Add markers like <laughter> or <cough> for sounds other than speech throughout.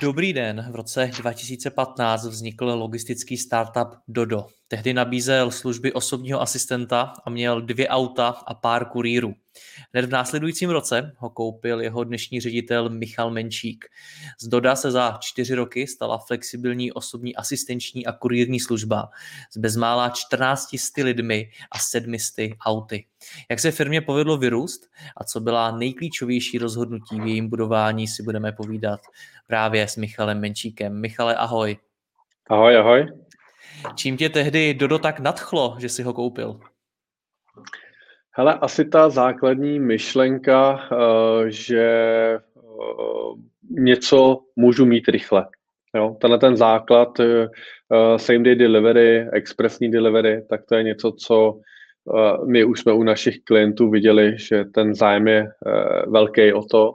Dobrý den, v roce 2015 vznikl logistický startup Dodo. Tehdy nabízel služby osobního asistenta a měl dvě auta a pár kurýrů. Hned v následujícím roce ho koupil jeho dnešní ředitel Michal Menčík. Z Doda se za čtyři roky stala flexibilní osobní asistenční a kurýrní služba s bezmála 14 lidmi a 700 auty. Jak se firmě povedlo vyrůst a co byla nejklíčovější rozhodnutí v jejím budování, si budeme povídat právě s Michalem Menčíkem. Michale, ahoj. Ahoj, ahoj. Čím tě tehdy Dodo tak nadchlo, že si ho koupil? Hele, asi ta základní myšlenka, eh, že eh, něco můžu mít rychle. Jo, tenhle ten základ eh, same day delivery, expresní delivery, tak to je něco, co my už jsme u našich klientů viděli, že ten zájem je velký o to.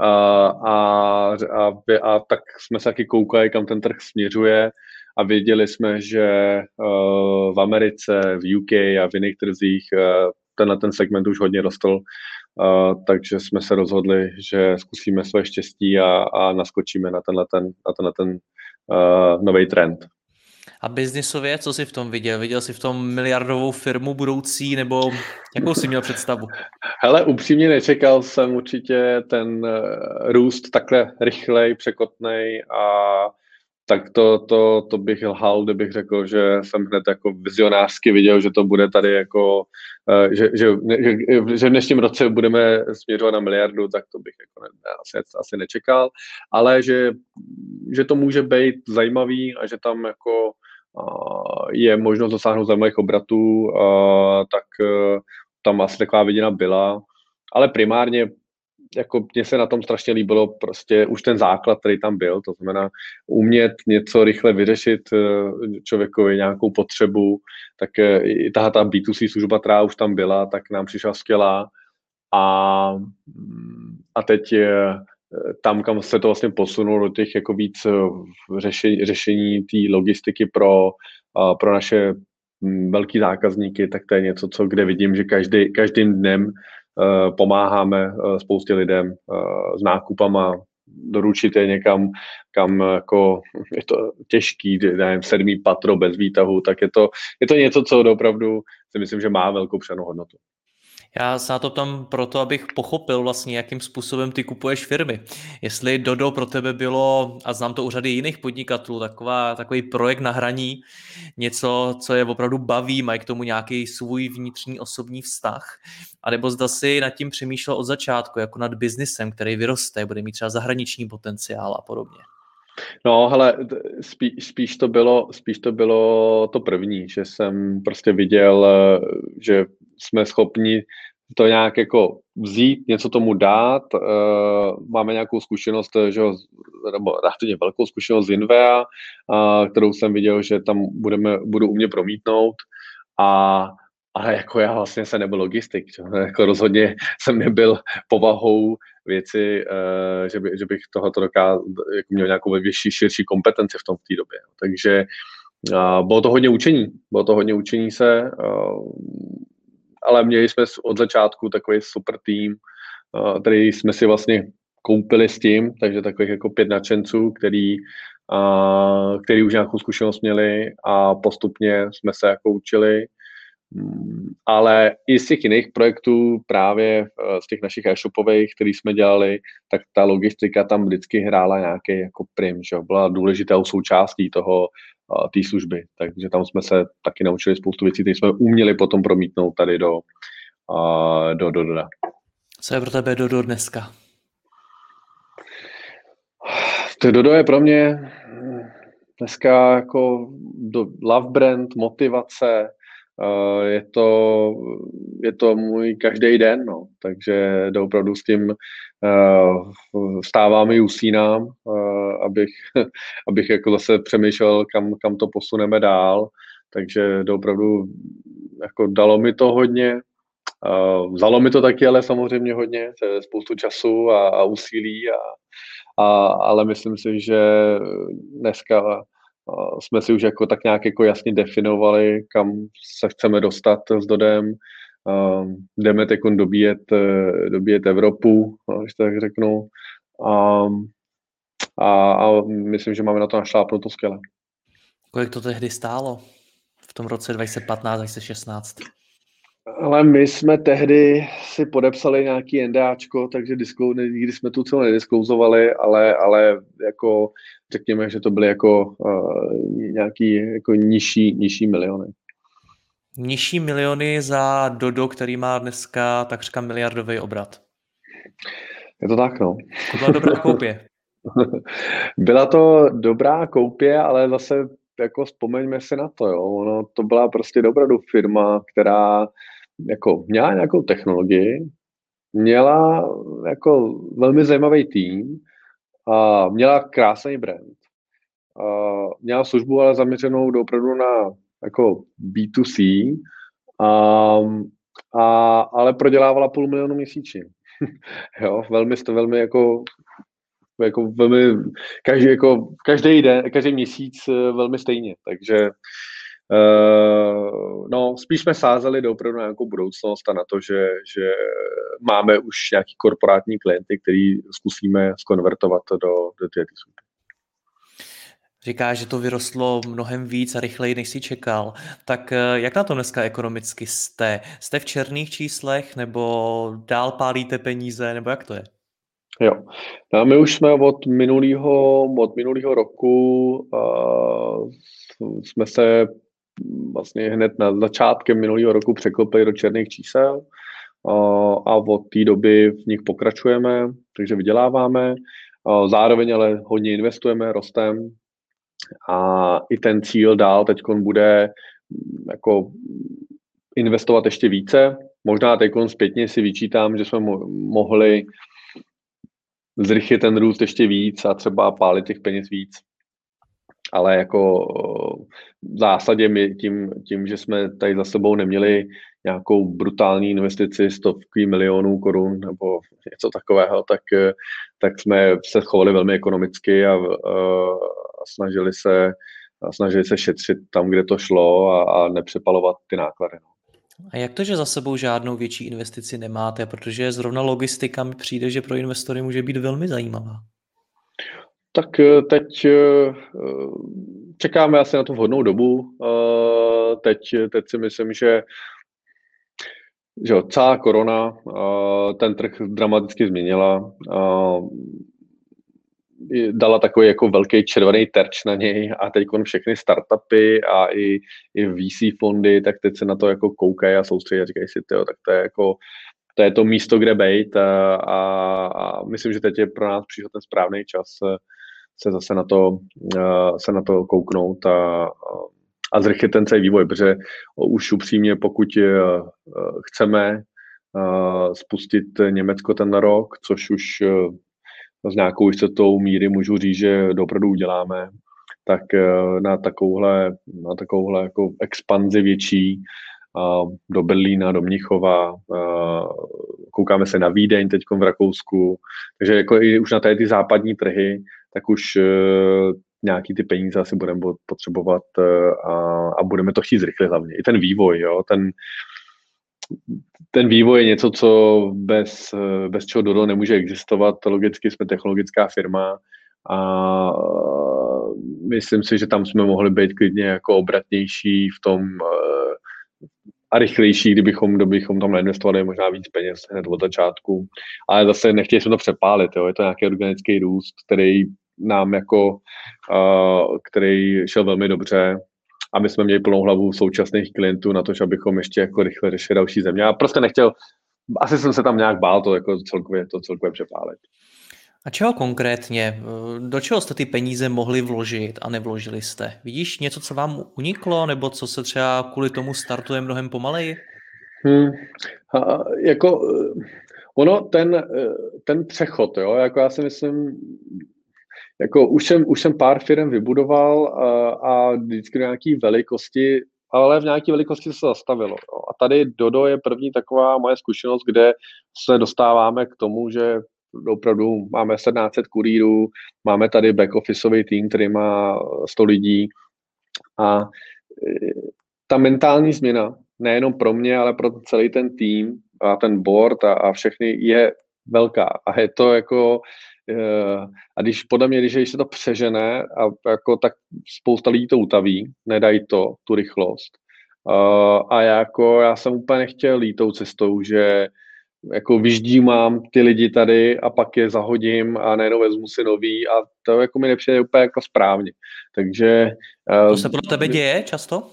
A, a, a, a tak jsme se taky koukali, kam ten trh směřuje a věděli jsme, že v Americe, v UK a v jiných trzích tenhle ten segment už hodně rostl, uh, takže jsme se rozhodli, že zkusíme své štěstí a, a naskočíme na tenhle ten, na tenhle ten uh, nový trend. A biznisově, co jsi v tom viděl? Viděl jsi v tom miliardovou firmu budoucí, nebo jakou jsi měl představu? Hele, upřímně nečekal jsem určitě ten růst takhle rychlej, překotnej a tak to, to, to bych lhal, kdybych řekl, že jsem hned jako vizionářsky viděl, že to bude tady jako, eh, že, že, že, že v dnešním roce budeme směřovat na miliardu, tak to bych jako ne, asi, asi nečekal, ale že, že to může být zajímavý a že tam jako je možnost dosáhnout zajímavých obratů, tak eh, tam asi taková vidina byla, ale primárně jako mně se na tom strašně líbilo prostě už ten základ, který tam byl, to znamená umět něco rychle vyřešit eh, člověkovi nějakou potřebu, tak eh, i tahle ta B2C služba, která už tam byla, tak nám přišla skvělá. A, a teď eh, tam, kam se to vlastně posunulo do těch jako víc řešení, řešení té logistiky pro, pro naše hm, velký zákazníky, tak to je něco, co kde vidím, že každý, každým dnem pomáháme eh, spoustě lidem eh, s nákupama, doručit je někam, kam jako je to těžký, nevím, sedmý patro bez výtahu, tak je to, je to něco, co opravdu si myslím, že má velkou přenou hodnotu. Já se na to tam proto, abych pochopil vlastně, jakým způsobem ty kupuješ firmy. Jestli Dodo pro tebe bylo, a znám to u řady jiných podnikatelů, taková, takový projekt na hraní, něco, co je opravdu baví, mají k tomu nějaký svůj vnitřní osobní vztah, a nebo zda si nad tím přemýšlel od začátku, jako nad biznisem, který vyroste, bude mít třeba zahraniční potenciál a podobně. No, hele, spíš, spíš, to bylo, spíš to bylo to první, že jsem prostě viděl, že jsme schopni to nějak jako vzít, něco tomu dát. Uh, máme nějakou zkušenost, že, nebo relativně velkou zkušenost z Invea, uh, kterou jsem viděl, že tam budeme, budu umět promítnout. A ale jako já vlastně jsem nebyl logistik, že? <laughs> jako rozhodně jsem nebyl povahou věci, že, by, že bych tohoto dokázal, jako měl nějakou větší, širší kompetenci v tom v té době. Takže bylo to hodně učení, bylo to hodně učení se, ale měli jsme od začátku takový super tým, který jsme si vlastně koupili s tím, takže takových jako pět nadšenců, který, který už nějakou zkušenost měli a postupně jsme se jako učili. Mm, ale i z těch jiných projektů, právě eh, z těch našich e-shopových, který jsme dělali, tak ta logistika tam vždycky hrála nějaký jako prim, že byla důležitou součástí toho, té služby. Takže tam jsme se taky naučili spoustu věcí, které jsme uměli potom promítnout tady do, do, do, do. Co je pro tebe do, do dneska? To Dodo je pro mě dneska jako do, love brand, motivace, je to, je to můj každý den, no. takže opravdu s tím stávám i usínám, uh, abych, <laughs> abych jako zase přemýšlel, kam, kam to posuneme dál, takže opravdu jako dalo mi to hodně, Uh, vzalo mi to taky, ale samozřejmě hodně, spoustu času a, a úsilí, a, a, ale myslím si, že dneska jsme si už jako tak nějak jako jasně definovali, kam se chceme dostat s Dodem. Jdeme teď dobíjet, e, dobíjet Evropu, když tak řeknu. A, a, a myslím, že máme na to našlápnuto skvěle. Kolik to tehdy stálo? V tom roce 2015-2016? Ale my jsme tehdy si podepsali nějaký NDAčko, takže diskou, nikdy jsme tu celou nediskouzovali, ale, ale jako řekněme, že to byly jako uh, nějaký jako nižší, nižší miliony. Nižší miliony za Dodo, který má dneska takřka miliardový obrat. Je to tak, no. To byla dobrá koupě. <laughs> byla to dobrá koupě, ale zase jako vzpomeňme si na to, jo. Ono, to byla prostě opravdu firma, která jako měla nějakou technologii, měla jako velmi zajímavý tým a měla krásný brand. A měla službu ale zaměřenou opravdu na jako B2C, a, a, ale prodělávala půl milionu měsíčně. <laughs> jo, velmi, velmi jako jako velmi, každý, jako každý den, každý měsíc eh, velmi stejně, takže Uh, no, spíš jsme sázeli do opravdu na nějakou budoucnost a na to, že, že máme už nějaký korporátní klienty, který zkusíme skonvertovat do, do té služby. Říká, že to vyrostlo mnohem víc a rychleji, než si čekal. Tak eh, jak na to dneska ekonomicky jste? Jste v černých číslech nebo dál pálíte peníze, nebo jak to je? Jo. No, my už jsme od minulého, od minulého roku uh, jsme se vlastně hned na začátkem minulého roku překlopili do černých čísel a od té doby v nich pokračujeme, takže vyděláváme. Zároveň ale hodně investujeme, rostem a i ten cíl dál teď bude jako investovat ještě více. Možná teď zpětně si vyčítám, že jsme mohli zrychlit ten růst ještě víc a třeba pálit těch peněz víc ale jako v zásadě my tím, tím, že jsme tady za sebou neměli nějakou brutální investici stovky milionů korun nebo něco takového, tak, tak jsme se chovali velmi ekonomicky a, a snažili se a snažili se šetřit tam, kde to šlo a, a nepřepalovat ty náklady. No. A jak to, že za sebou žádnou větší investici nemáte? Protože zrovna logistika mi přijde, že pro investory může být velmi zajímavá. Tak eh, teď eh, čekáme asi na tu vhodnou dobu. Eh, teď, teď si myslím, že že jo, celá korona ten trh dramaticky změnila. Dala takový jako velký červený terč na něj a teď všechny startupy a i, i VC fondy, tak teď se na to jako koukají a soustředí a říkají si, tyjo, tak to je jako to je to místo, kde být a, a, a myslím, že teď je pro nás přišel ten správný čas se zase na to, se na to kouknout a, a zrychlit ten celý vývoj, protože už upřímně, pokud eh, chceme eh, spustit Německo ten rok, což už s nějakou jistotou míry můžu říct, že opravdu uděláme, tak na takovouhle, na takovouhle jako expanzi větší do Berlína, do Mnichova, koukáme se na Vídeň teď v Rakousku, takže jako i už na tady ty západní trhy, tak už uh, nějaký ty peníze asi budeme potřebovat uh, a, a budeme to chtít zrychlit hlavně. I ten vývoj, jo, ten, ten vývoj je něco, co bez, uh, bez čeho Dodo nemůže existovat. Logicky jsme technologická firma a myslím si, že tam jsme mohli být klidně jako obratnější v tom a rychlejší, kdybychom, kdybychom tam neinvestovali možná víc peněz hned od začátku. Ale zase nechtěli jsme to přepálit, jo. je to nějaký organický růst, který nám jako, uh, který šel velmi dobře a my jsme měli plnou hlavu současných klientů na to, že abychom ještě jako rychle řešili další země. A prostě nechtěl, asi jsem se tam nějak bál to jako celkově, to celkově přepálit. A čeho konkrétně? Do čeho jste ty peníze mohli vložit a nevložili jste? Vidíš něco, co vám uniklo, nebo co se třeba kvůli tomu startuje mnohem pomaleji? Hmm. A, jako ono, ten, ten přechod, jo, jako já si myslím, jako už jsem, už jsem pár firm vybudoval a, a vždycky do nějaké velikosti, ale v nějaké velikosti se zastavilo. Jo. A tady Dodo je první taková moje zkušenost, kde se dostáváme k tomu, že opravdu máme 1700 kurýrů, máme tady back-officeový tým, který má 100 lidí a e, ta mentální změna, nejenom pro mě, ale pro celý ten tým a ten board a, a všechny je velká. A je to jako, a když podle mě, když se to přežené, a jako, tak spousta lidí to utaví, nedají to, tu rychlost. A já jako, já jsem úplně nechtěl jít tou cestou, že jako vyždímám ty lidi tady a pak je zahodím a najednou vezmu si nový a to jako mi nepřijde úplně jako správně. Takže... To se pro tebe děje často?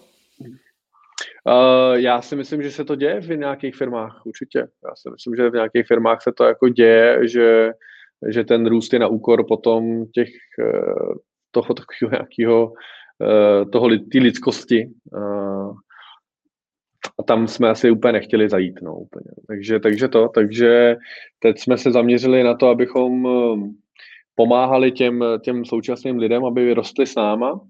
Uh, já si myslím, že se to děje v nějakých firmách, určitě. Já si myslím, že v nějakých firmách se to jako děje, že, že ten růst je na úkor potom těch, uh, toho takového nějakého, uh, toho, té lidskosti. Uh, a tam jsme asi úplně nechtěli zajít, no, úplně. Takže, takže to, takže teď jsme se zaměřili na to, abychom pomáhali těm, těm současným lidem, aby rostli s náma.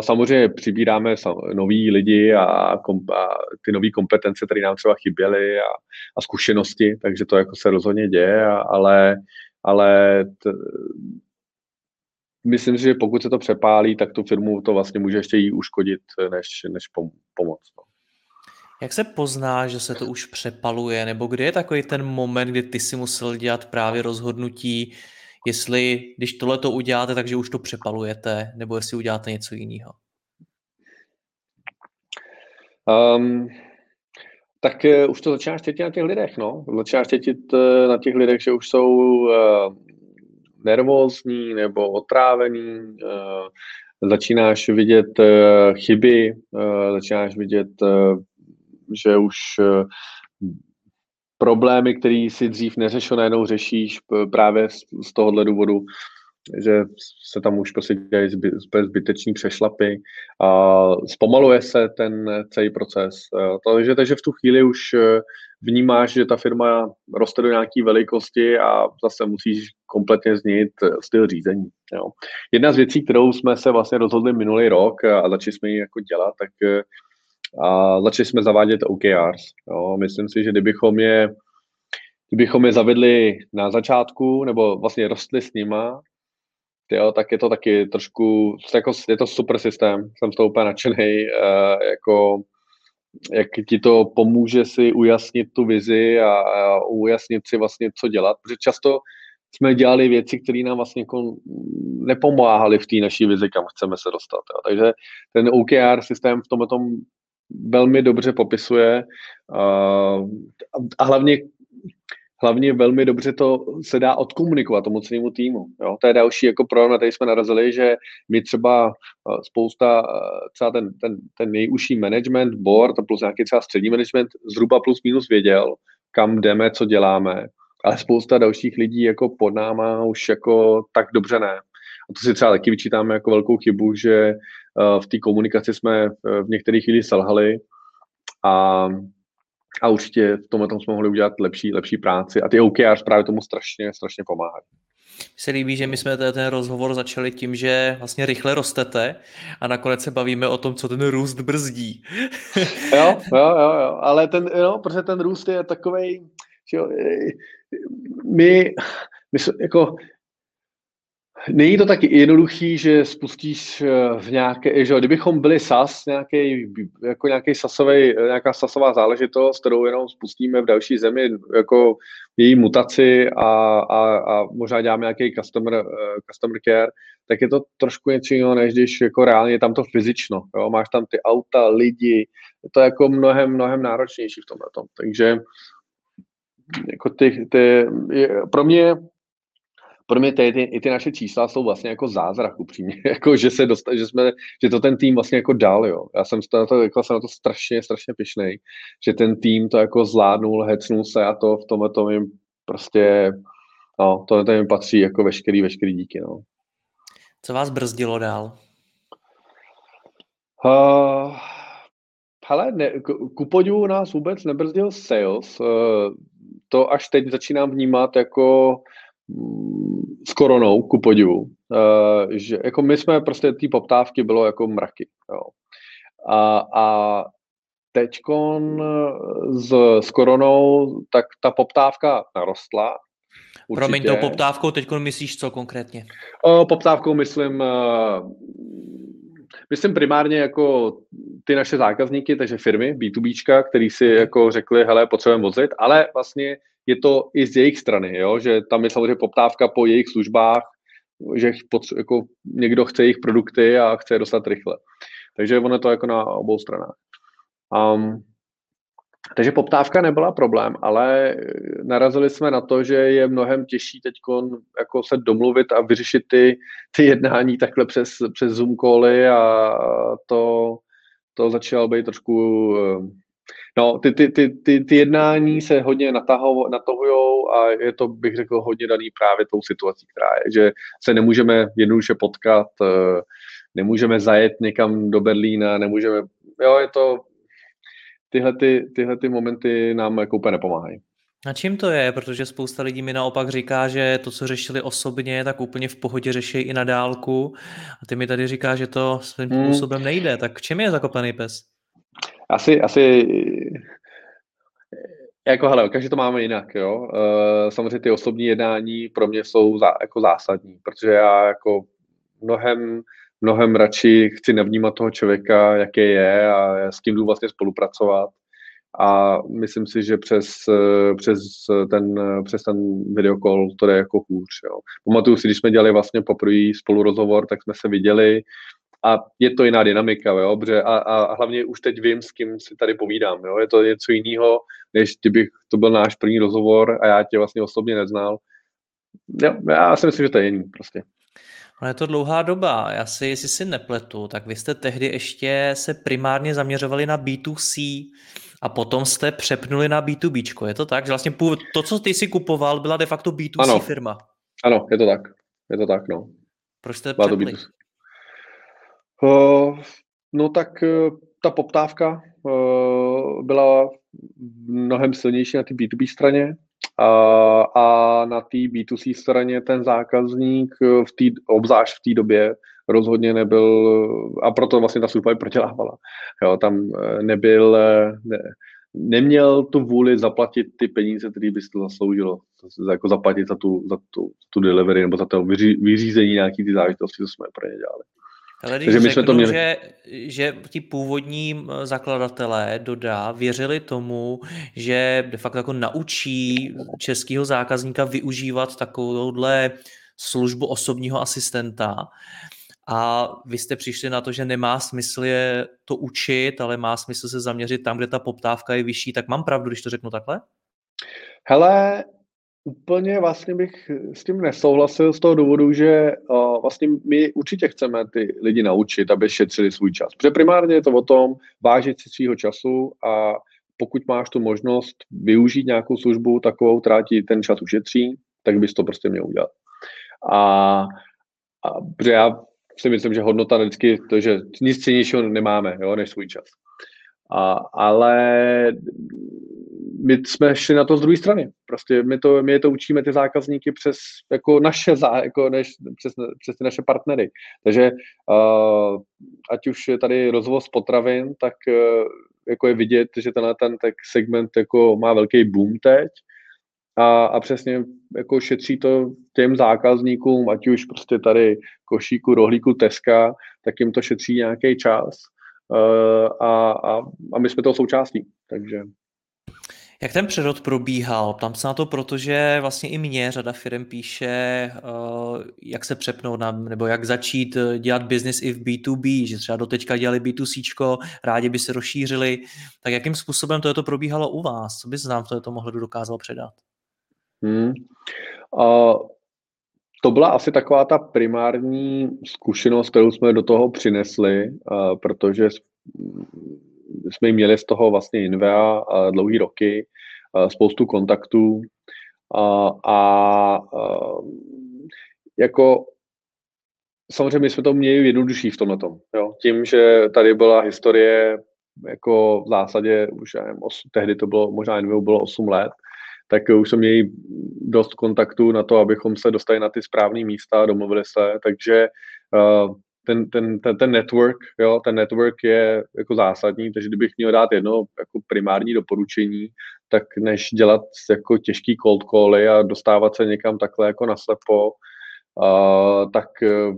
Samozřejmě přibíráme nový lidi a, a ty nové kompetence, které nám třeba chyběly a, a zkušenosti, takže to jako se rozhodně děje, ale, ale t, myslím si, že pokud se to přepálí, tak tu firmu to vlastně může ještě jí uškodit, než, než pom, pomoct. No. Jak se pozná, že se to už přepaluje, nebo kdy je takový ten moment, kdy ty si musel dělat právě rozhodnutí, jestli, když tohle to uděláte, takže už to přepalujete, nebo jestli uděláte něco jiného? Um, tak uh, už to začíná štětit na těch lidech, no. Začíná štětit uh, na těch lidech, že už jsou uh, nervózní nebo otrávení, uh, začínáš vidět uh, chyby, uh, začínáš vidět uh, že už eh, problémy, které si dřív neřešil, najednou řešíš právě z tohohle důvodu, že se tam už prostě dělají zby, zbyteční přešlapy a zpomaluje se ten celý proces. Takže, takže v tu chvíli už eh, vnímáš, že ta firma roste do nějaké velikosti a zase musíš kompletně změnit styl řízení. Jo. Jedna z věcí, kterou jsme se vlastně rozhodli minulý rok a začali jsme ji jako dělat, tak a začali jsme zavádět OKRs. Jo. Myslím si, že kdybychom je, kdybychom je zavedli na začátku, nebo vlastně rostli s nima, jo, tak je to taky trošku, jako, je to super systém, jsem z toho úplně nadšený, uh, jako, jak ti to pomůže si ujasnit tu vizi a, a ujasnit si vlastně, co dělat, protože často jsme dělali věci, které nám vlastně jako nepomáhaly v té naší vizi, kam chceme se dostat. Jo. Takže ten OKR systém v tomhle tom velmi dobře popisuje a hlavně hlavně velmi dobře to se dá odkomunikovat tomu celému týmu. Jo? To je další jako pro na tady jsme narazili, že my třeba spousta, třeba ten, ten, ten nejužší management, board plus nějaký třeba střední management zhruba plus minus věděl, kam jdeme, co děláme, ale spousta dalších lidí jako pod náma už jako tak dobře ne. A to si třeba taky vyčítáme jako velkou chybu, že Eh, v té komunikaci jsme eh, v některých chvíli selhali a, a určitě v tomhle tom jsme mohli udělat lepší, lepší práci a ty OKRs právě tomu strašně, strašně pomáhají. Mně se líbí, že my jsme ten rozhovor začali tím, že vlastně rychle rostete a nakonec se bavíme o tom, co ten růst brzdí. <laughs> jo, jo, jo, jo, ale ten, jo, protože ten růst je takový, že jo, my, my jako Není to tak jednoduchý, že spustíš eh, v nějaké, že kdybychom byli SAS, nějaký, jako nějaký sasový, nějaká sasová záležitost, kterou jenom spustíme v další zemi, jako její mutaci a, a, a možná děláme nějaký customer, uh, customer care, tak je to trošku něco jiného, než když jako reálně je tam to fyzično. Jo? Máš tam ty auta, lidi, je to jako mnohem, mnohem náročnější v tomhle tom. Takže jako ty, ty, je, pro mě pro mě ty, ty, i ty naše čísla jsou vlastně jako zázrak upřímně, <laughs> jako že se dostali, že jsme, že to ten tým vlastně jako dal, jo. Já jsem na to, jako jsem na to strašně, strašně pišnej, že ten tým to jako zvládnul, hecnul se a to v tomhle tom jim prostě no, to, to mi patří jako veškerý, veškerý díky, no. Co vás brzdilo dál? Uh, hele, ne, ku podivu nás vůbec nebrzdil sales. Uh, to až teď začínám vnímat jako s koronou, ku podivu. Uh, že jako my jsme prostě, ty poptávky bylo jako mraky. Jo. A, a teďkon s, s koronou, tak ta poptávka narostla. Určitě. Promiň, tou poptávkou teď myslíš co konkrétně? O, poptávkou myslím, myslím primárně jako ty naše zákazníky, takže firmy, B2Bčka, který si mhm. jako řekli, hele, potřebujeme vozit, ale vlastně je to i z jejich strany, jo? že tam je samozřejmě poptávka po jejich službách, že potře- jako někdo chce jejich produkty a chce je dostat rychle. Takže ono je to jako na obou stranách. Um, takže poptávka nebyla problém, ale narazili jsme na to, že je mnohem těžší teď jako se domluvit a vyřešit ty, ty jednání takhle přes, přes Zoom cally a to, to začalo být trošku... No, ty, ty, ty, ty, ty jednání se hodně natahují a je to, bych řekl, hodně daný právě tou situací, která je, že se nemůžeme jednoduše potkat, nemůžeme zajet někam do Berlína, nemůžeme, jo, je to, tyhle, ty, tyhle ty momenty nám jako úplně nepomáhají. A čím to je? Protože spousta lidí mi naopak říká, že to, co řešili osobně, tak úplně v pohodě řeší i na dálku. A ty mi tady říká, že to svým hmm. způsobem nejde. Tak čím je zakopaný pes? Asi, asi jako hele, každý to máme jinak, jo. Uh, samozřejmě ty osobní jednání pro mě jsou zá, jako zásadní, protože já jako mnohem mnohem radši chci navnímat toho člověka, jaký je a s kým jdu vlastně spolupracovat. A myslím si, že přes, přes, ten, přes ten videokol to je jako hůř. Jo. Pamatuju si, když jsme dělali vlastně poprvé spolu rozhovor, tak jsme se viděli a je to jiná dynamika, jo, protože a, a hlavně už teď vím, s kým si tady povídám, jo, je to něco jiného, než kdybych to byl náš první rozhovor a já tě vlastně osobně neznal. Jo, já si myslím, že to je jiný prostě. Ono je to dlouhá doba. Já si, jestli si nepletu, tak vy jste tehdy ještě se primárně zaměřovali na B2C a potom jste přepnuli na B2B. Je to tak? Že vlastně to, co ty si kupoval, byla de facto B2C ano. firma. Ano, je to tak. Je to tak, no. Proč jste přepli? Uh, no tak uh, ta poptávka uh, byla mnohem silnější na té B2B straně a, a na té B2C straně ten zákazník v tý, obzvlášť v té době rozhodně nebyl, a proto vlastně ta služba prodělávala. Jo, tam eh, nebyl, eh, ne, neměl tu vůli zaplatit ty peníze, které by to zasloužilo, jako zaplatit za tu, za tu, tu delivery nebo za to vyří, vyřízení nějaký ty záležitosti, co jsme pro ně dělali. Ale když Takže my jsme to měli... že, že ti původní zakladatelé Doda věřili tomu, že de facto jako naučí českého zákazníka využívat takovouhle službu osobního asistenta, a vy jste přišli na to, že nemá smysl je to učit, ale má smysl se zaměřit tam, kde ta poptávka je vyšší, tak mám pravdu, když to řeknu takhle? Hele, Úplně vlastně bych s tím nesouhlasil z toho důvodu, že uh, vlastně my určitě chceme ty lidi naučit, aby šetřili svůj čas. Protože primárně je to o tom vážit si svýho času a pokud máš tu možnost využít nějakou službu takovou, která ti ten čas ušetří, tak bys to prostě měl udělat. A, a protože já si myslím, že hodnota vždycky to, že nic cenějšího nemáme, jo, než svůj čas. A, ale my jsme šli na to z druhé strany. Prostě my to, my to učíme ty zákazníky přes jako naše, zá, jako než, přes, přes ty naše partnery. Takže uh, ať už je tady rozvoz potravin, tak uh, jako je vidět, že tenhle ten tak segment jako má velký boom teď a, a přesně jako šetří to těm zákazníkům, ať už prostě tady košíku, rohlíku, teska, tak jim to šetří nějaký čas uh, a, a, a my jsme toho součástí. Takže jak ten přerod probíhal? Tam se na to, protože vlastně i mě řada firm píše, eh, jak se přepnout na, nebo jak začít eh, dělat business i v B2B, že třeba doteďka dělali B2C, rádi by se rozšířili. Tak jakým způsobem to, probíhalo u vás? Co bys nám to, to mohlo dokázal předat? Hmm. Uh, to byla asi taková ta primární zkušenost, kterou jsme do toho přinesli, uh, protože jsme měli z toho vlastně Invea dlouhý roky, spoustu kontaktů a, a jako samozřejmě jsme to měli jednodušší v tomhle tom. Tím, že tady byla historie jako v zásadě už nevím, os, tehdy to bylo, možná jen bylo 8 let, tak už jsme měli dost kontaktů na to, abychom se dostali na ty správné místa, domluvili se, takže uh, ten, ten, ten, ten network, jo, ten network je jako zásadní, takže kdybych měl dát jedno jako primární doporučení, tak než dělat jako těžký cold cally a dostávat se někam takhle jako naslepo, uh, tak uh,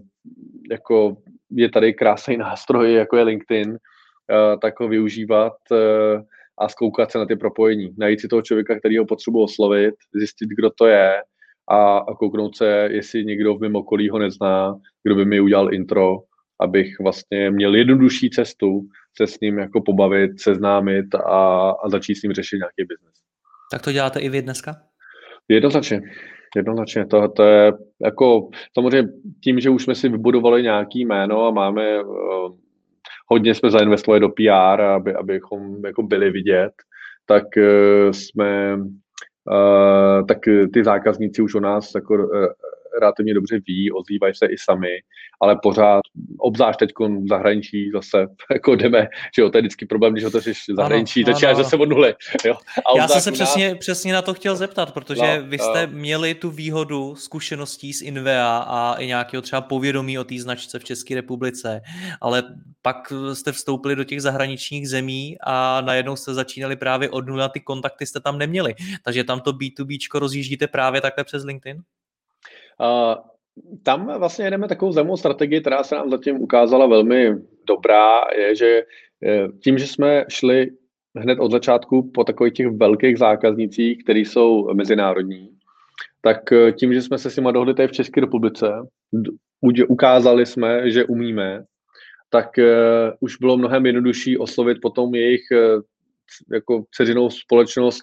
jako je tady krásný <laughs> nástroj, jako je LinkedIn, uh, tak ho využívat uh, a zkoukat se na ty propojení. Najít si toho člověka, který ho potřebuje oslovit, zjistit, kdo to je a, kouknout se, jestli někdo v mém okolí ho nezná, kdo by mi udělal intro, abych vlastně měl jednodušší cestu se s ním jako pobavit, seznámit a, a začít s ním řešit nějaký biznes. Tak to děláte i vy dneska? Jednoznačně. Jednoznačně. To, to je jako samozřejmě tím, že už jsme si vybudovali nějaký jméno a máme uh, hodně jsme zainvestovali do PR, aby, abychom jako byli vidět, tak uh, jsme tak ty zákazníci už o nás jako uh, relativně dobře ví, ozývají se i sami, ale pořád, obzvlášť teď v zahraničí zase, <laughs> jako jdeme, že jo, to je vždycky problém, když otevřeš zahraničí, ano, začínáš zase od nuly. Jo. A Já jsem se nás... přesně, přesně na to chtěl zeptat, protože no, vy jste uh, měli tu výhodu zkušeností z Invea a i nějakého třeba povědomí o té značce v České republice, ale pak jste vstoupili do těch zahraničních zemí a najednou jste začínali právě od nuly a ty kontakty jste tam neměli. Takže tam to B2B rozjíždíte právě takhle přes LinkedIn? Tam vlastně jedeme takovou zajímavou strategii, která se nám zatím ukázala velmi dobrá, je, že eh, tím, že jsme šli hned od začátku po takových těch velkých zákaznicích, které jsou mezinárodní, tak eh, tím, že jsme se s nimi dohodli tady v České republice, ukázali jsme, že umíme, tak uh, už bylo mnohem jednodušší oslovit potom jejich jako dceřinou společnost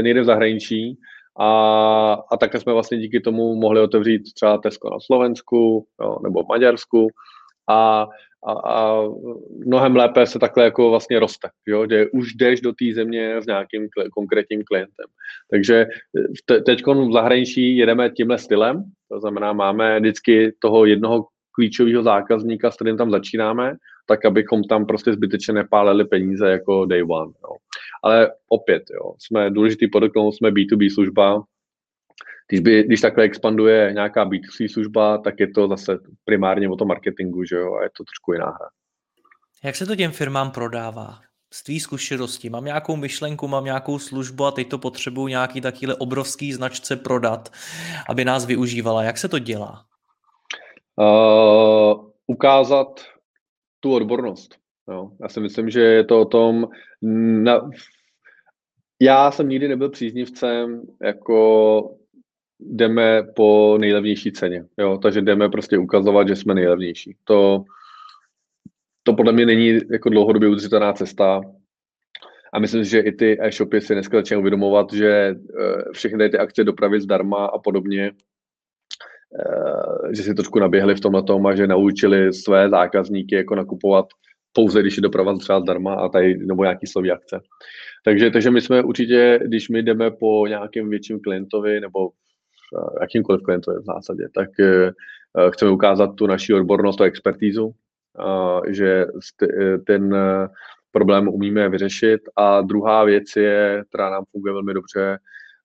někde v zahraničí a, a také jsme vlastně díky tomu mohli otevřít třeba Tesco na Slovensku jo, nebo v Maďarsku a, a, a mnohem lépe se takhle jako vlastně roste, jo, že už jdeš do té země s nějakým kl- konkrétním klientem. Takže te, teď v zahraničí jedeme tímhle stylem, to znamená, máme vždycky toho jednoho klíčového zákazníka, s kterým tam začínáme, tak abychom tam prostě zbytečně nepálili peníze jako day one. Jo. Ale opět, jo, jsme důležitý produkt, jsme B2B služba, když, by, když takhle expanduje nějaká B2C služba, tak je to zase primárně o tom marketingu, že jo, a je to trošku jiná hra. Jak se to těm firmám prodává? Z tvý zkušenosti, mám nějakou myšlenku, mám nějakou službu a teď to potřebuju nějaký takýhle obrovský značce prodat, aby nás využívala. Jak se to dělá? Uh, ukázat tu odbornost. Jo. Já si myslím, že je to o tom, na, já jsem nikdy nebyl příznivcem, jako jdeme po nejlevnější ceně. Jo? Takže jdeme prostě ukazovat, že jsme nejlevnější. To, to podle mě není jako dlouhodobě udržitelná cesta. A myslím že i ty e-shopy si dneska začínají uvědomovat, že eh, všechny ty akce dopravy zdarma a podobně, že si trošku naběhli v tomhle tom a že naučili své zákazníky jako nakupovat pouze, když je doprava třeba zdarma a tady nebo nějaký slový akce. Takže, takže my jsme určitě, když my jdeme po nějakém větším klientovi nebo jakýmkoliv klientovi v zásadě, tak eh, chceme ukázat tu naši odbornost a expertízu, že ten eh, problém umíme vyřešit. A druhá věc je, která nám funguje velmi dobře,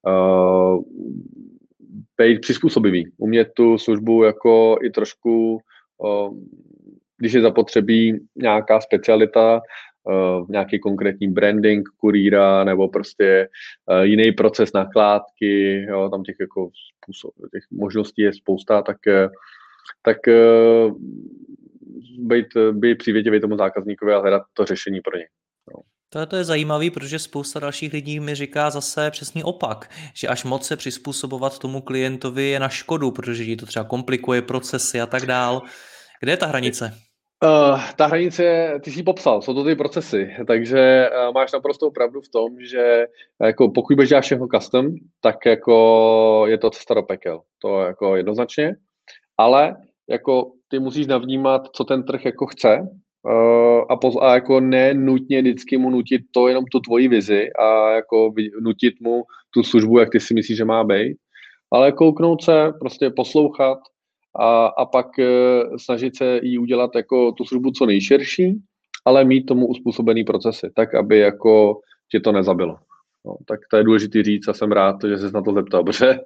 eh, být přizpůsobivý, umět tu službu jako i trošku když je zapotřebí nějaká specialita, nějaký konkrétní branding kurýra nebo prostě uh, jiný proces nakládky, jo, tam těch jako způsob, těch možností je spousta, tak, uh, tak uh, být, být přívětivý tomu zákazníkovi a hledat to řešení pro něj. Jo. To, je zajímavé, protože spousta dalších lidí mi říká zase přesný opak, že až moc se přizpůsobovat tomu klientovi je na škodu, protože ti to třeba komplikuje procesy a tak dál. Kde je ta hranice? Uh, ta hranice, ty jsi popsal, jsou to ty procesy, takže uh, máš naprosto pravdu v tom, že jako pokud budeš dělat všechno custom, tak jako je to cesta do pekel, to jako jednoznačně, ale jako ty musíš navnímat, co ten trh jako chce a, poz, a jako ne nutně vždycky mu nutit to jenom tu tvoji vizi a jako nutit mu tu službu, jak ty si myslíš, že má být, ale kouknout se, prostě poslouchat a, a pak uh, snažit se jí udělat jako tu službu co nejširší, ale mít tomu uspůsobený procesy, tak aby jako tě to nezabilo. No, tak to je důležité říct a jsem rád, že jsi na to zeptal, <laughs> protože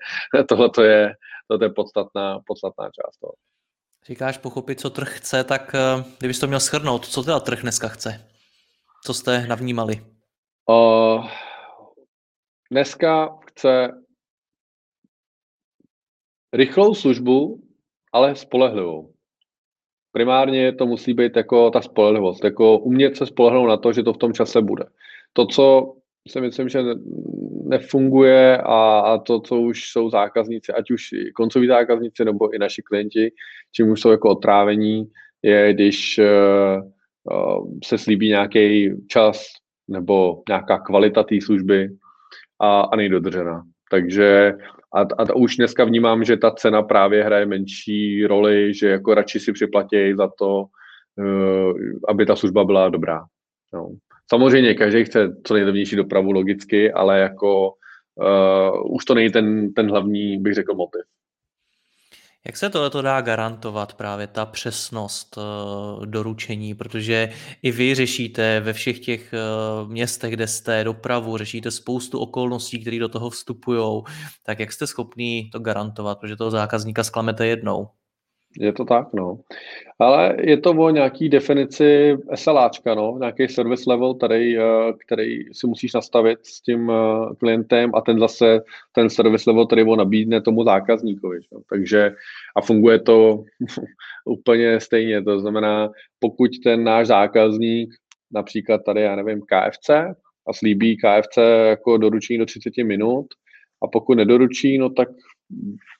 tohle to je, tohle je podstatná, podstatná část toho. Říkáš pochopit, co trh chce, tak eh, kdybys to měl schrnout, co teda trh dneska chce? Co jste navnímali? Uh, dneska chce rychlou službu, ale spolehlivou. Primárně to musí být jako ta spolehlivost, jako umět se spolehnout na to, že to v tom čase bude. To, co si myslím, že nefunguje a, a to, co už jsou zákazníci, ať už koncoví zákazníci nebo i naši klienti, čím už jsou jako otrávení, je, když uh, uh, se slíbí nějaký čas nebo nějaká kvalita té služby a, a nejdodržená. Takže a, a už dneska vnímám, že ta cena právě hraje menší roli, že jako radši si připlatí za to, uh, aby ta služba byla dobrá. No. Samozřejmě každý chce co nejlevnější dopravu logicky, ale jako uh, už to není ten, ten hlavní, bych řekl, motiv. Jak se to dá garantovat právě ta přesnost uh, doručení, protože i vy řešíte ve všech těch uh, městech, kde jste dopravu, řešíte spoustu okolností, které do toho vstupují, tak jak jste schopný to garantovat, protože toho zákazníka sklamete jednou? Je to tak, no. Ale je to o nějaký definici SLAčka, no, nějaký service level, který, eh, který si musíš nastavit s tím eh, klientem a ten zase, ten service level, který ho nabídne tomu zákazníkovi. No. Takže a funguje to <laughs> úplně stejně, to znamená, pokud ten náš zákazník, například tady, já nevím, KFC, a slíbí KFC jako doručení do 30 minut, a pokud nedoručí, no tak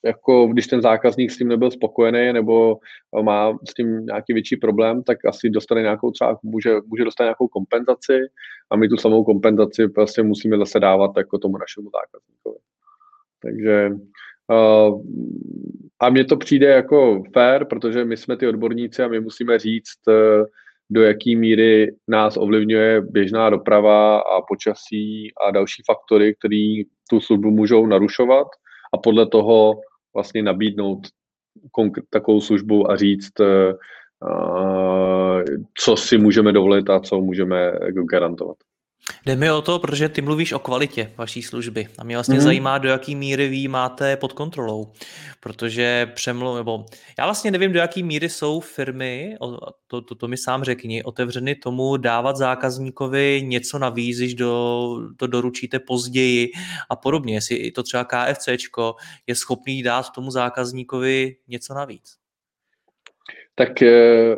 jako když ten zákazník s tím nebyl spokojený nebo má s tím nějaký větší problém, tak asi dostane nějakou třeba, může, může dostat nějakou kompenzaci a my tu samou kompenzaci prostě musíme zase dávat jako tomu našemu zákazníkovi. Takže uh, a mně to přijde jako fair, protože my jsme ty odborníci a my musíme říct, uh, do jaké míry nás ovlivňuje běžná doprava a počasí a další faktory, které tu službu můžou narušovat a podle toho vlastně nabídnout takovou službu a říct, uh, co si můžeme dovolit a co můžeme garantovat. Jde mi o to, protože ty mluvíš o kvalitě vaší služby a mě vlastně mm-hmm. zajímá, do jaký míry vy máte pod kontrolou, protože přemluv, nebo já vlastně nevím, do jaký míry jsou firmy, to, to, to mi sám řekni, otevřeny tomu dávat zákazníkovi něco navíc, když do, to doručíte později a podobně, jestli to třeba KFCčko je schopný dát tomu zákazníkovi něco navíc. Tak eh,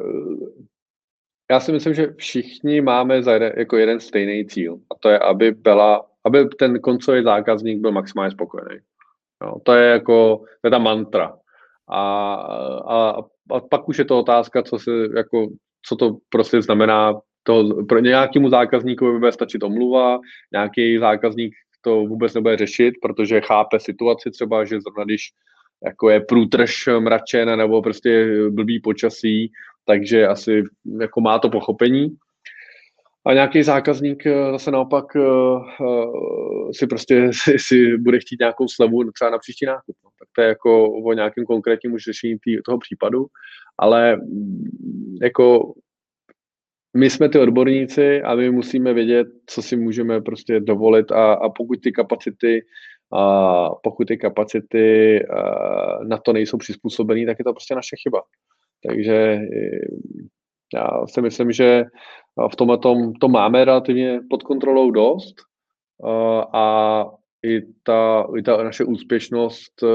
já si myslím, že všichni máme za jeden, jako jeden stejný cíl a to je, aby byla, aby ten koncový zákazník byl maximálně spokojený. No, to je jako, to je ta mantra. A, a, a pak už je to otázka, co, se, jako, co to prostě znamená. To, pro nějakému zákazníkovi bude stačit omluva, nějaký zákazník to vůbec nebude řešit, protože chápe situaci třeba, že zrovna když jako je průtrž mračen nebo prostě blbý počasí, takže asi jako má to pochopení. A nějaký zákazník eh, zase naopak eh, eh, si prostě <laughs> si, si bude chtít nějakou slevu třeba na příští nákup. No. Tak to je jako o nějakém konkrétním už řešení tý, toho případu, ale mm, jako my jsme ty odborníci a my musíme vědět, co si můžeme prostě dovolit a, a pokud ty kapacity a pokud ty kapacity na to nejsou přizpůsobené, tak je to prostě naše chyba. Takže eh, já si myslím, že v tomhle tom to máme relativně pod kontrolou dost eh, a i ta, i ta naše úspěšnost eh,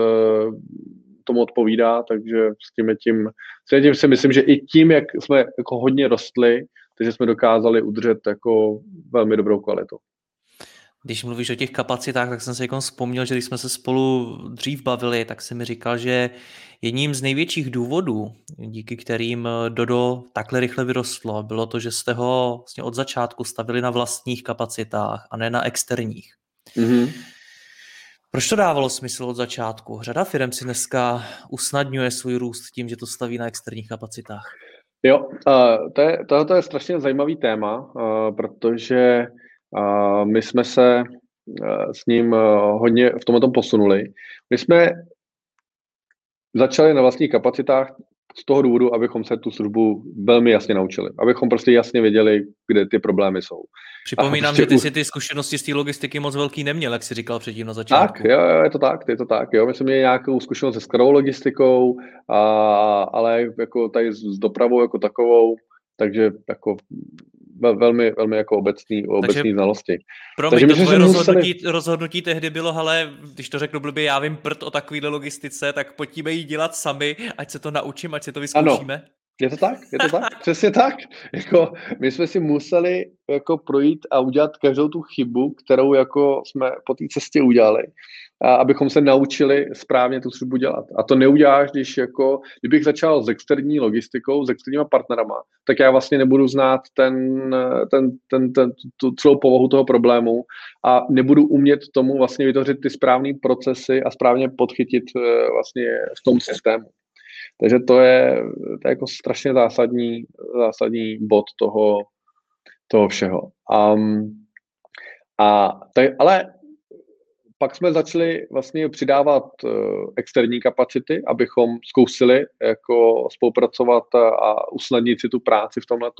tomu odpovídá, takže s tím, tím, s tím si myslím, že i tím, jak jsme jako hodně rostli, takže jsme dokázali udržet jako velmi dobrou kvalitu. Když mluvíš o těch kapacitách, tak jsem si jako vzpomněl, že když jsme se spolu dřív bavili, tak si mi říkal, že jedním z největších důvodů, díky kterým Dodo takhle rychle vyrostlo, bylo to, že jste ho vlastně od začátku stavili na vlastních kapacitách a ne na externích. Mm-hmm. Proč to dávalo smysl od začátku? Řada firm si dneska usnadňuje svůj růst tím, že to staví na externích kapacitách. Jo, uh, to, je, to je strašně zajímavý téma, uh, protože uh, my jsme se s ním hodně v tomhle tom posunuli. My jsme začali na vlastních kapacitách z toho důvodu, abychom se tu službu velmi jasně naučili. Abychom prostě jasně věděli, kde ty problémy jsou. Připomínám, prostě že ty si ty zkušenosti z té logistiky moc velký neměl, jak jsi říkal předtím na začátku. Tak, jo, je to tak, je to tak. Jo. My jsme měli nějakou zkušenost se skladovou logistikou, a, ale jako tady s dopravou jako takovou, takže jako velmi, velmi jako obecný, obecný znalosti. Pro mě to tvoje rozhodnutí, museli... rozhodnutí tehdy bylo, ale když to řeknu blbě, já vím prd o takovéhle logistice, tak pojďme ji dělat sami, ať se to naučím, ať se to vyzkoušíme. Ano. Je to tak, je to tak, přesně tak. Jako, my jsme si museli jako projít a udělat každou tu chybu, kterou jako jsme po té cestě udělali, a abychom se naučili správně tu službu dělat. A to neuděláš, když jako, kdybych začal s externí logistikou, s externíma partnerama, tak já vlastně nebudu znát ten, ten, ten, ten, tu celou povahu toho problému a nebudu umět tomu vlastně vytvořit ty správné procesy a správně podchytit eh, vlastně v tom systému. Takže to je, to je jako strašně zásadní, zásadní bod toho, toho všeho. Um, a, tak, ale pak jsme začali vlastně přidávat uh, externí kapacity, abychom zkusili jako spolupracovat a usnadnit si tu práci v tomhle.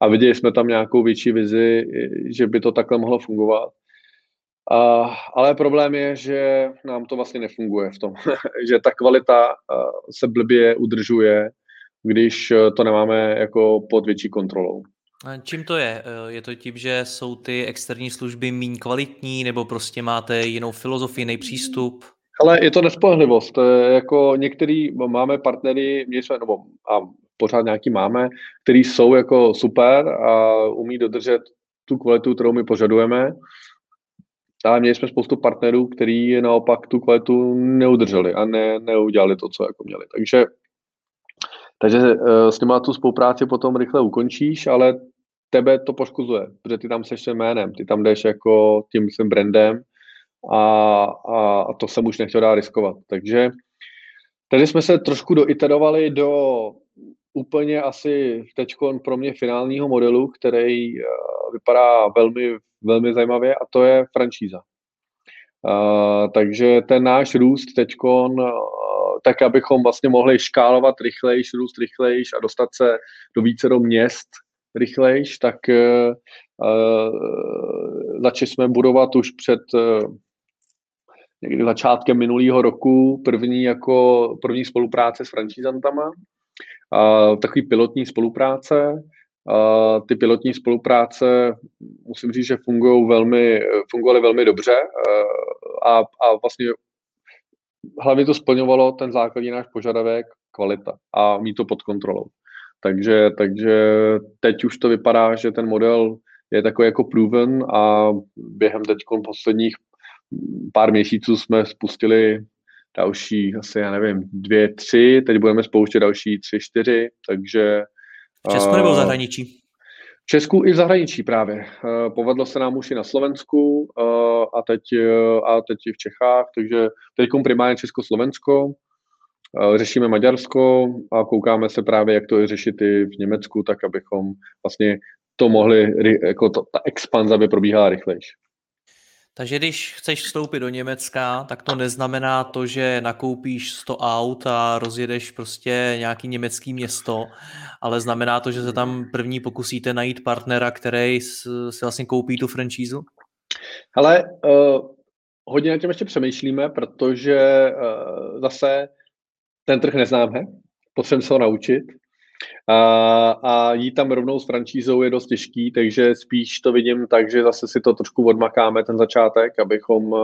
A viděli jsme tam nějakou větší vizi, že by to takhle mohlo fungovat. Uh, ale problém je, že nám to vlastně nefunguje v tom, <laughs> že ta kvalita uh, se blbě udržuje, když uh, to nemáme jako pod větší kontrolou. A čím to je? Je to tím, že jsou ty externí služby méně kvalitní, nebo prostě máte jinou filozofii, jiný přístup? Ale je to nespolehlivost. Jako některý máme partnery, jsme, nebo a pořád nějaký máme, který jsou jako super a umí dodržet tu kvalitu, kterou my požadujeme ale měli jsme spoustu partnerů, kteří naopak tu kvalitu neudrželi a ne, neudělali to, co jako měli. Takže, takže eh, s nimi tu spolupráci potom rychle ukončíš, ale tebe to poškozuje, protože ty tam seš jménem, ty tam jdeš jako tím svým brandem a, a, a to jsem už nechtěl dát riskovat. Takže tady jsme se trošku doiterovali do úplně asi teď pro mě finálního modelu, který eh, vypadá velmi velmi zajímavě a to je franšíza. Uh, takže ten náš růst teď, uh, tak abychom vlastně mohli škálovat rychlejš, růst rychlejš a dostat se do více do měst rychlejš, tak začali jsme budovat už před někdy začátkem minulého roku první jako první spolupráce s franšízantama, takový pilotní spolupráce, ty pilotní spolupráce, musím říct, že fungují velmi, fungovaly velmi dobře a, a vlastně hlavně to splňovalo ten základní náš požadavek kvalita a mít to pod kontrolou. Takže, takže teď už to vypadá, že ten model je takový jako proven a během teď posledních pár měsíců jsme spustili další, asi já nevím, dvě, tři, teď budeme spouštět další tři, čtyři, takže v Česku nebo v zahraničí? V Česku i v zahraničí právě. Eh, povedlo se nám už i na Slovensku eh, a teď, eh, a teď i v Čechách, takže teď primárně Česko-Slovensko, řešíme Maďarsko a koukáme se právě, jak to je řešit i v Německu, tak abychom vlastně to mohli, jako to, ta expanze by probíhala rychlejší. Takže když chceš vstoupit do Německa, tak to neznamená to, že nakoupíš 100 aut a rozjedeš prostě nějaký německý město, ale znamená to, že se tam první pokusíte najít partnera, který si vlastně koupí tu franšízu? Ale uh, hodně na tím ještě přemýšlíme, protože uh, zase ten trh neznáme, potřebujeme se ho naučit a, a jít tam rovnou s franšízou je dost těžký, takže spíš to vidím tak, že zase si to trošku odmakáme ten začátek, abychom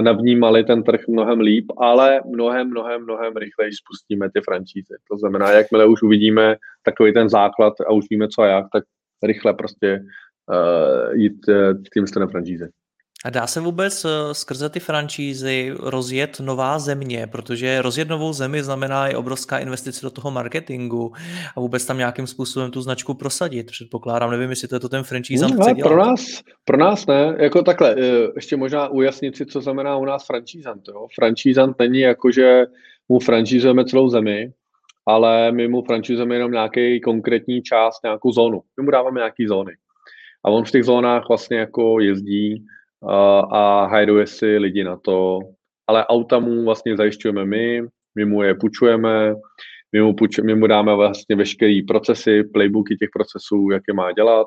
navnímali ten trh mnohem líp, ale mnohem, mnohem, mnohem rychleji spustíme ty franšízy. To znamená, jakmile už uvidíme takový ten základ a už víme co a jak, tak rychle prostě uh, jít uh, tím jste na franšíze. A dá se vůbec eh, skrze ty franšízy rozjet nová země, protože rozjet novou zemi znamená i obrovská investice do toho marketingu a vůbec tam nějakým způsobem tu značku prosadit. Předpokládám, nevím, jestli to je to ten franšízant no, chce dělat. Pro nás, pro nás ne, jako takhle, eh, ještě možná ujasnit si, co znamená u nás franšízant. Jo? Franšízant není jako, že mu franšízujeme celou zemi, ale my mu franšízujeme jenom nějaký konkrétní část, nějakou zónu. My mu dáváme nějaký zóny. A on v těch zónách vlastně jako jezdí a, hajruje si lidi na to, ale auta mu vlastně zajišťujeme my, my mu je půjčujeme, my mu, půjč, my mu dáme vlastně veškeré procesy, playbooky těch procesů, jak je má dělat,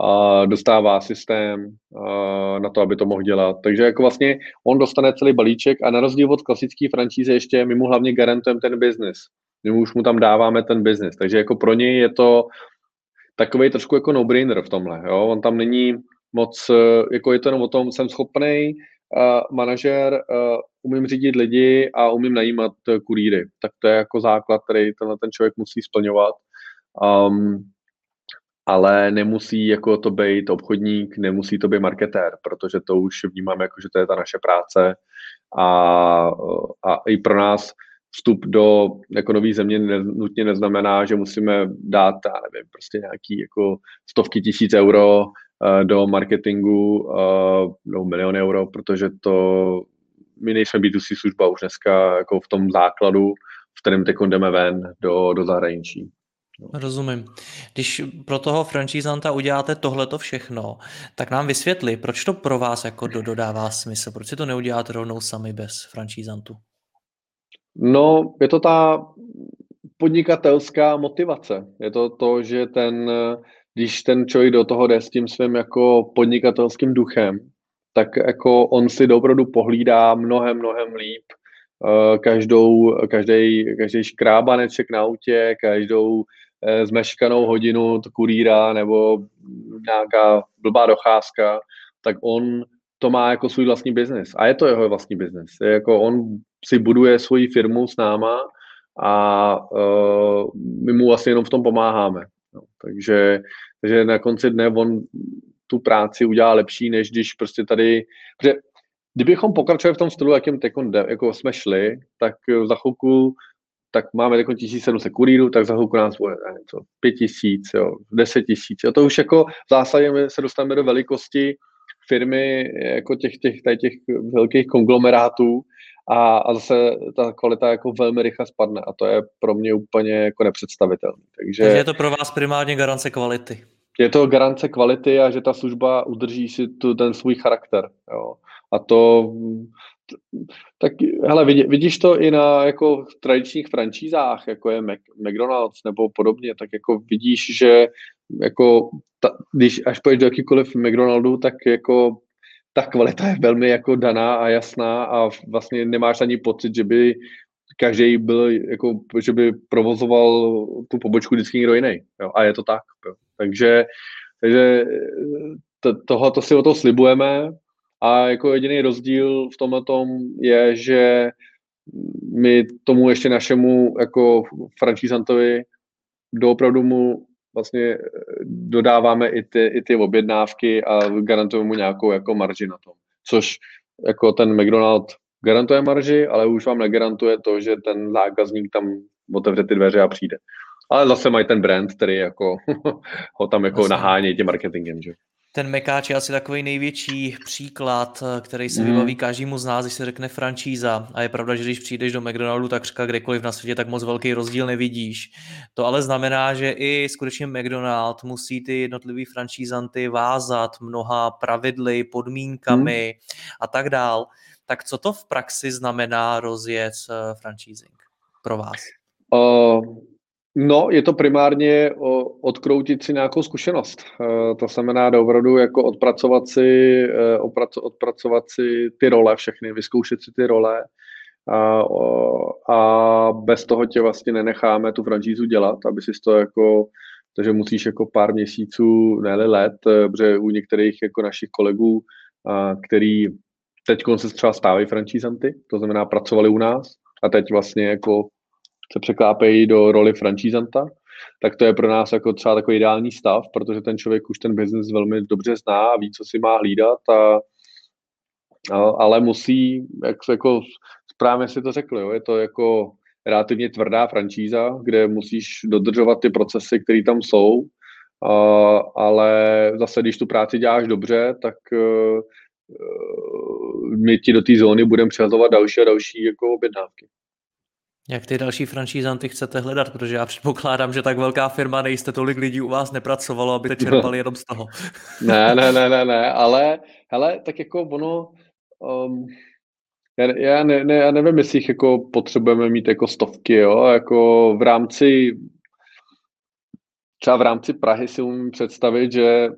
a dostává systém na to, aby to mohl dělat. Takže jako vlastně on dostane celý balíček a na rozdíl od klasické franšízy ještě my mu hlavně garantujeme ten business. My už mu tam dáváme ten business. Takže jako pro něj je to takový trošku jako no-brainer v tomhle. Jo? On tam není moc, jako je to jenom o tom, jsem schopný uh, manažer, uh, umím řídit lidi a umím najímat kurýry. Tak to je jako základ, který tenhle ten člověk musí splňovat. Um, ale nemusí jako to být obchodník, nemusí to být marketér, protože to už vnímám jako, že to je ta naše práce a, a i pro nás vstup do jako nový země ne, nutně neznamená, že musíme dát, já nevím, prostě nějaký jako stovky tisíc euro do marketingu no milion euro, protože to my nejsme B2C služba už dneska jako v tom základu, v kterém teď jdeme ven do, do zahraničí. Rozumím. Když pro toho franchisanta uděláte tohleto všechno, tak nám vysvětli, proč to pro vás jako dodává smysl, proč si to neuděláte rovnou sami bez franchisantů? No, je to ta podnikatelská motivace. Je to to, že ten, když ten člověk do toho jde s tím svým jako podnikatelským duchem, tak jako on si opravdu pohlídá mnohem, mnohem líp eh, každou, každý, každý škrábaneček na autě, každou Eh, zmeškanou hodinu kurýra nebo nějaká blbá docházka, tak on to má jako svůj vlastní biznis. A je to jeho vlastní biznis. Je jako on si buduje svoji firmu s náma a uh, my mu vlastně jenom v tom pomáháme. No, takže, takže na konci dne on tu práci udělá lepší, než když prostě tady, protože kdybychom pokračovali v tom stylu, jakým teď jako jsme šli, tak za chvilku tak máme jako 1700 kurýrů, tak za chvilku nás bude něco, 5000, jo, 10 tisíc. To už jako v zásadě my se dostaneme do velikosti firmy jako těch, těch, tady těch velkých konglomerátů a, a zase ta kvalita jako velmi rychle spadne a to je pro mě úplně jako nepředstavitelné. Takže, Takže je to pro vás primárně garance kvality. Je to garance kvality a že ta služba udrží si tu, ten svůj charakter. Jo. A to, tak hele, vidíš to i na jako tradičních francízách, jako je McDonald's nebo podobně, tak jako vidíš, že jako ta, když až pojď do jakýkoliv McDonaldu, tak jako ta kvalita je velmi jako daná a jasná a vlastně nemáš ani pocit, že by každý byl, jako, že by provozoval tu pobočku vždycky někdo jiný. Jo? A je to tak. Jo? Takže, takže to, to si o to slibujeme, a jako jediný rozdíl v tomhle tom je, že my tomu ještě našemu jako francízantovi doopravdu mu vlastně eh, dodáváme i ty, i ty objednávky a garantujeme mu nějakou jako marži na tom. Což jako ten McDonald garantuje marži, ale už vám negarantuje to, že ten zákazník tam otevře ty dveře a přijde. Ale zase mají ten brand, který jako <laughs> ho tam jako nahání tím marketingem, že? Ten Mekáč je asi takový největší příklad, který se mm. vybaví každému z nás, když se řekne franšíza. A je pravda, že když přijdeš do McDonaldu, tak říká kdekoliv na světě, tak moc velký rozdíl nevidíš. To ale znamená, že i skutečně McDonald musí ty jednotlivý franšízanty vázat mnoha pravidly, podmínkami mm. a tak dál. Tak co to v praxi znamená rozjet eh, franchising pro vás? Uh, No, je to primárně o, odkroutit si nějakou zkušenost. E, to znamená opravdu jako odpracovat si, e, odpracovat si ty role všechny, vyzkoušet si ty role a, a bez toho tě vlastně nenecháme tu franšízu dělat, aby si to jako, takže musíš jako pár měsíců, ne let, e, protože u některých jako našich kolegů, který teď se třeba stávají franšízanty, to znamená pracovali u nás a teď vlastně jako se překlápejí do roli francízanta, tak to je pro nás jako třeba takový ideální stav, protože ten člověk už ten biznis velmi dobře zná a ví, co si má hlídat, a, a, ale musí, jak jako správně si to řekl, jo, je to jako relativně tvrdá franšíza, kde musíš dodržovat ty procesy, které tam jsou, a, ale zase, když tu práci děláš dobře, tak uh, my ti do té zóny budeme přehazovat další a další jako objednávky. Jak ty další franšízanty chcete hledat? Protože já předpokládám, že tak velká firma nejste, tolik lidí u vás nepracovalo, abyste čerpali jenom z toho. <laughs> ne, ne, ne, ne, ne, ale hele, tak jako ono, um, já, já, ne, ne, já nevím, jestli jich jako potřebujeme mít jako stovky, jo, jako v rámci třeba v rámci Prahy si umím představit, že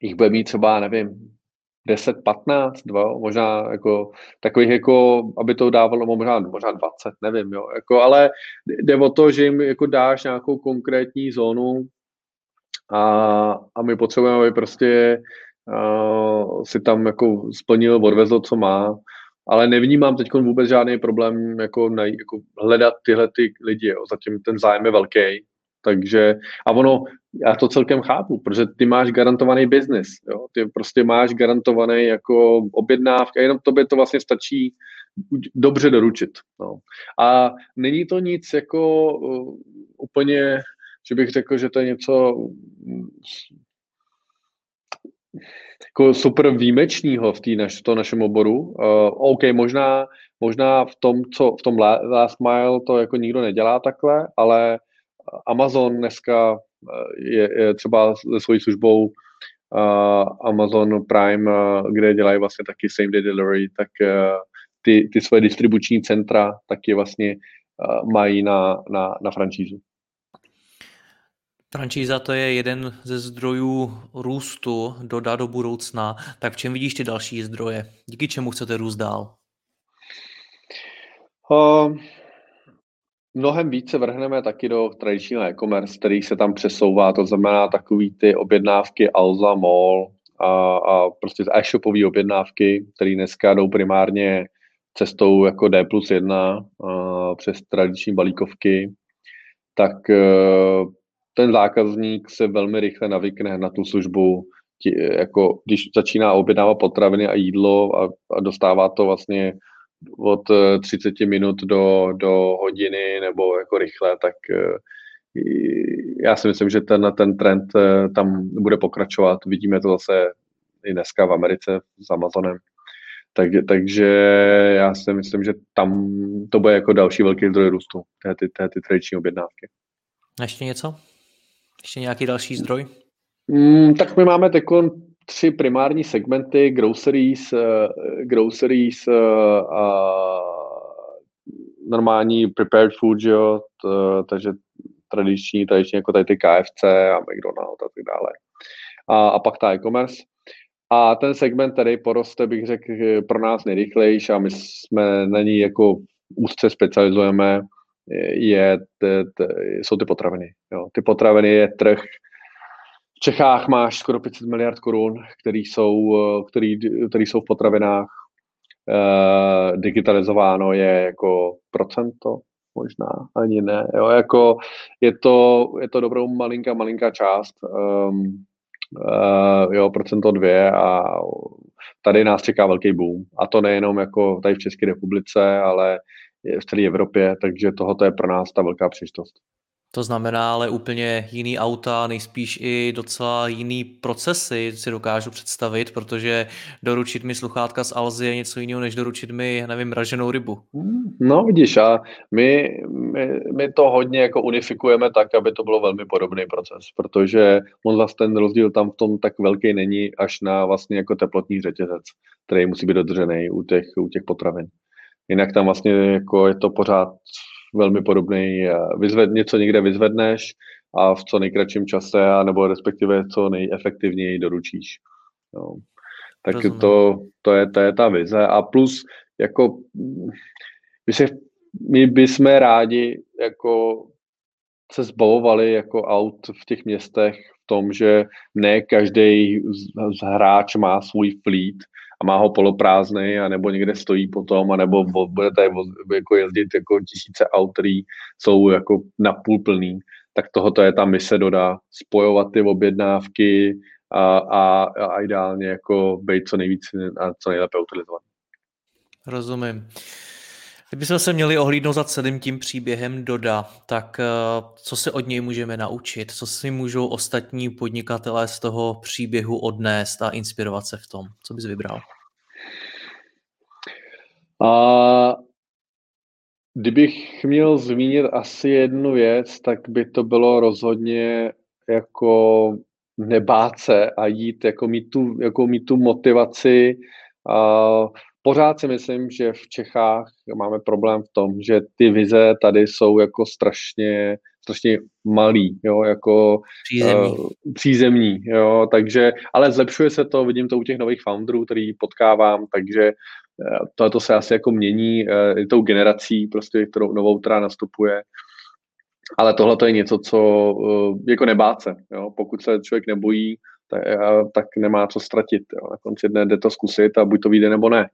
jich bude mít třeba, nevím, 10, 15, dva, možná jako takových jako, aby to dávalo možná, možná 20, nevím, jo, jako, ale jde o to, že jim jako dáš nějakou konkrétní zónu a, a my potřebujeme, aby prostě uh, si tam jako splnil, odvezl, co má, ale nevnímám teď vůbec žádný problém jako, najít, jako hledat tyhle ty lidi, jo. zatím ten zájem je velký, takže, a ono, já to celkem chápu, protože ty máš garantovaný biznis, ty prostě máš garantovaný jako objednávka, jenom tobě to vlastně stačí dobře doručit. No. A není to nic jako uh, úplně, že bych řekl, že to je něco jako super výjimečného v, naš, v tom našem oboru. Uh, OK, možná, možná v tom, co v tom last mile to jako nikdo nedělá takhle, ale Amazon dneska eh, je, je třeba se svojí službou uh, Amazon Prime, uh, kde dělají vlastně taky same day delivery, tak uh, ty, ty svoje distribuční centra taky vlastně uh, mají na, na, na franšízu. Franšíza to je jeden ze zdrojů růstu doda do budoucna. Tak v čem vidíš ty další zdroje? Díky čemu chcete růst dál? Uh, mnohem více vrhneme taky do tradičního e-commerce, který se tam přesouvá, to znamená takový ty objednávky Alza, Mall a, a prostě e-shopové objednávky, které dneska jdou primárně cestou jako D plus 1 a, přes tradiční balíkovky, tak e, ten zákazník se velmi rychle navykne na tu službu, tí, jako když začíná objednávat potraviny a jídlo a, a dostává to vlastně od 30 eh, minut do, do hodiny nebo jako rychle, tak eh, já si myslím, že ten, ten trend eh, tam bude pokračovat. Vidíme to zase i dneska v Americe s Amazonem. Tak, takže já si myslím, že tam to bude jako další velký zdroj růstu, té, ty, té, ty tradiční objednávky. Ještě něco? Ještě nějaký další zdroj? Mm, tak my máme teď tři primární segmenty, groceries, uh, groceries uh, a normální prepared food, jo, t, takže tradiční, tradiční jako tady ty KFC a McDonald's a tak dále. A, a pak ta e-commerce. A ten segment tady poroste, bych řekl, pro nás nejrychlejší a my jsme na ní jako úzce specializujeme, je, t, t, jsou ty potraviny. Jo. Ty potraviny je trh, v Čechách máš skoro 500 miliard korun, který jsou, který, který jsou v potravinách. E, digitalizováno je jako procento, možná ani ne. Jo, jako je to, je to dobrou malinká, malinká část. Um, uh, jo, procento dvě a tady nás čeká velký boom. A to nejenom jako tady v České republice, ale v celé Evropě, takže tohoto je pro nás ta velká příležitost. To znamená ale úplně jiný auta, nejspíš i docela jiný procesy si dokážu představit, protože doručit mi sluchátka z Alzy je něco jiného, než doručit mi, nevím, raženou rybu. No vidíš, a my, my, my to hodně jako unifikujeme tak, aby to bylo velmi podobný proces, protože on zase ten rozdíl tam v tom tak velký není až na vlastně jako teplotní řetězec, který musí být dodržený u těch, u těch potravin. Jinak tam vlastně jako je to pořád velmi podobný. Eh, vyzved, něco někde vyzvedneš a v co nejkratším čase, nebo respektive co nejefektivněji doručíš. No. Tak to, to, je, to je ta vize. A plus, jako, my, se, my bychom rádi jako se zbavovali jako aut v těch městech v tom, že ne každý z hráč má svůj fleet a má ho poloprázdný, anebo někde stojí potom, anebo bude tady jako jezdit jako tisíce aut, který jsou jako napůl plný, tak tohoto je ta mise doda, spojovat ty objednávky a, a, a ideálně jako být co nejvíc a co nejlépe utilizovat. Rozumím. Kdybychom se měli ohlídnout za celým tím příběhem Doda, tak eh, co se od něj můžeme naučit? Co si můžou ostatní podnikatelé z toho příběhu odnést a inspirovat se v tom? Co bys vybral? A Kdybych měl zmínit asi jednu věc, tak by to bylo rozhodně jako nebát se a jít, jako mít tu, jako mít tu motivaci. A pořád si myslím, že v Čechách máme problém v tom, že ty vize tady jsou jako strašně, strašně malý, jo, jako přízemní. Uh, přízemní, jo, takže, ale zlepšuje se to, vidím to u těch nových founderů, který potkávám, takže to, to se asi jako mění uh, tou generací, prostě kterou novou, která nastupuje. Ale tohle to je něco, co uh, jako nebát se, jo, pokud se člověk nebojí, tak, tak nemá co ztratit, jo. na konci dne jde to zkusit a buď to vyjde nebo ne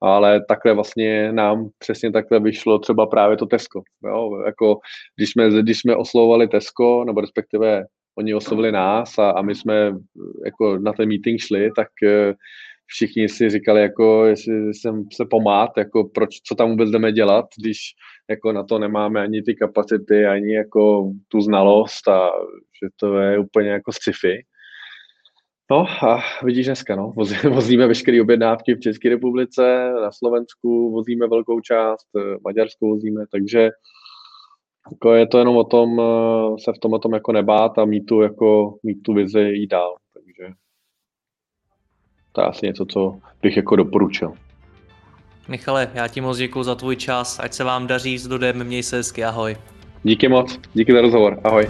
ale takhle vlastně nám přesně takhle vyšlo třeba právě to Tesco. Jo? Jako, když, jsme, když jsme oslovovali Tesco, nebo respektive oni oslovili nás a, a my jsme jako na ten meeting šli, tak uh, všichni si říkali, jako, jestli jsem se pomát, jako proč, co tam vůbec jdeme dělat, když jako na to nemáme ani ty kapacity, ani jako tu znalost a že to je úplně jako sci-fi. No a vidíš dneska, no, <laughs> vozíme veškeré objednávky v České republice, na Slovensku vozíme velkou část, eh, Maďarsku vozíme, takže jako je to jenom o tom eh, se v tom o tom jako nebát a mít tu, jako, mít tu vizi jít dál. Takže to je asi něco, co bych jako doporučil. Michale, já ti moc děkuji za tvůj čas, ať se vám daří s Dodem, měj se hezky, ahoj. Díky moc, díky za rozhovor, ahoj.